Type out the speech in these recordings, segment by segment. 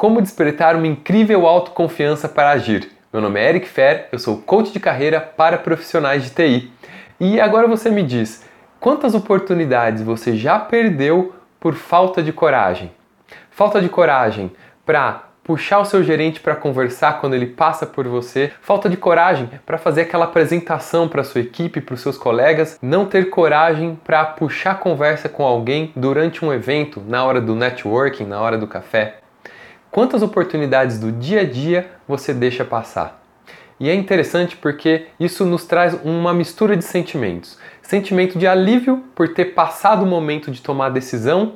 Como despertar uma incrível autoconfiança para agir. Meu nome é Eric Fer, eu sou coach de carreira para profissionais de TI. E agora você me diz, quantas oportunidades você já perdeu por falta de coragem? Falta de coragem para puxar o seu gerente para conversar quando ele passa por você, falta de coragem para fazer aquela apresentação para sua equipe, para os seus colegas, não ter coragem para puxar conversa com alguém durante um evento, na hora do networking, na hora do café. Quantas oportunidades do dia a dia você deixa passar? E é interessante porque isso nos traz uma mistura de sentimentos. Sentimento de alívio por ter passado o momento de tomar a decisão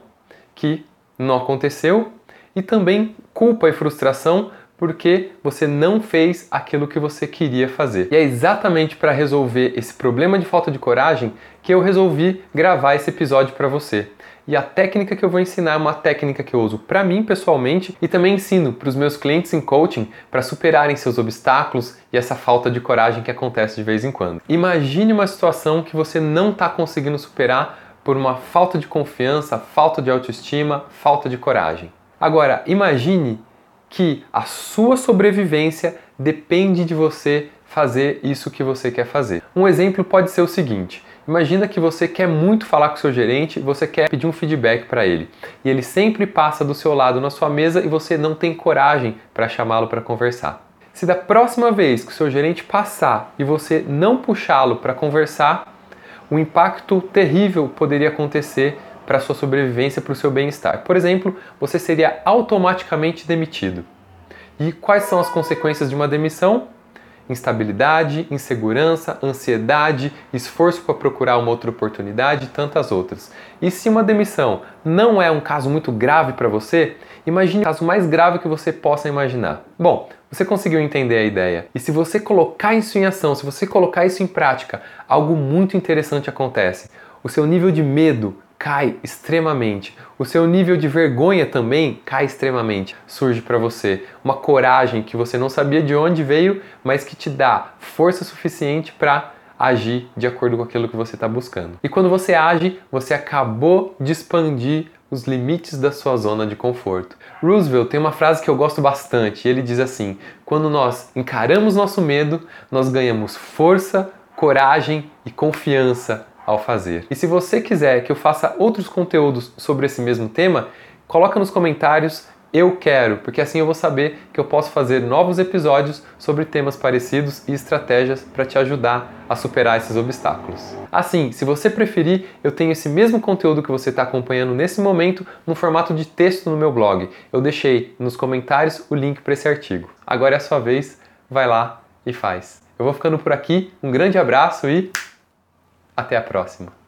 que não aconteceu e também culpa e frustração porque você não fez aquilo que você queria fazer. E é exatamente para resolver esse problema de falta de coragem que eu resolvi gravar esse episódio para você. E a técnica que eu vou ensinar é uma técnica que eu uso para mim pessoalmente e também ensino para os meus clientes em coaching para superarem seus obstáculos e essa falta de coragem que acontece de vez em quando. Imagine uma situação que você não está conseguindo superar por uma falta de confiança, falta de autoestima, falta de coragem. Agora, imagine que a sua sobrevivência depende de você fazer isso que você quer fazer. Um exemplo pode ser o seguinte: Imagina que você quer muito falar com o seu gerente, você quer pedir um feedback para ele, e ele sempre passa do seu lado na sua mesa e você não tem coragem para chamá-lo para conversar. Se da próxima vez que o seu gerente passar e você não puxá-lo para conversar, um impacto terrível poderia acontecer para sua sobrevivência, para o seu bem-estar. Por exemplo, você seria automaticamente demitido. E quais são as consequências de uma demissão? instabilidade, insegurança, ansiedade, esforço para procurar uma outra oportunidade e tantas outras. E se uma demissão não é um caso muito grave para você, imagine o caso mais grave que você possa imaginar. Bom, você conseguiu entender a ideia. E se você colocar isso em ação, se você colocar isso em prática, algo muito interessante acontece. O seu nível de medo cai extremamente. O seu nível de vergonha também cai extremamente. Surge para você uma coragem que você não sabia de onde veio, mas que te dá força suficiente para agir de acordo com aquilo que você está buscando. E quando você age, você acabou de expandir os limites da sua zona de conforto. Roosevelt tem uma frase que eu gosto bastante, ele diz assim: quando nós encaramos nosso medo, nós ganhamos força, coragem e confiança ao fazer. E se você quiser que eu faça outros conteúdos sobre esse mesmo tema, coloca nos comentários eu quero, porque assim eu vou saber que eu posso fazer novos episódios sobre temas parecidos e estratégias para te ajudar a superar esses obstáculos. Assim, se você preferir, eu tenho esse mesmo conteúdo que você está acompanhando nesse momento no formato de texto no meu blog. Eu deixei nos comentários o link para esse artigo. Agora é a sua vez, vai lá e faz. Eu vou ficando por aqui, um grande abraço e até a próxima!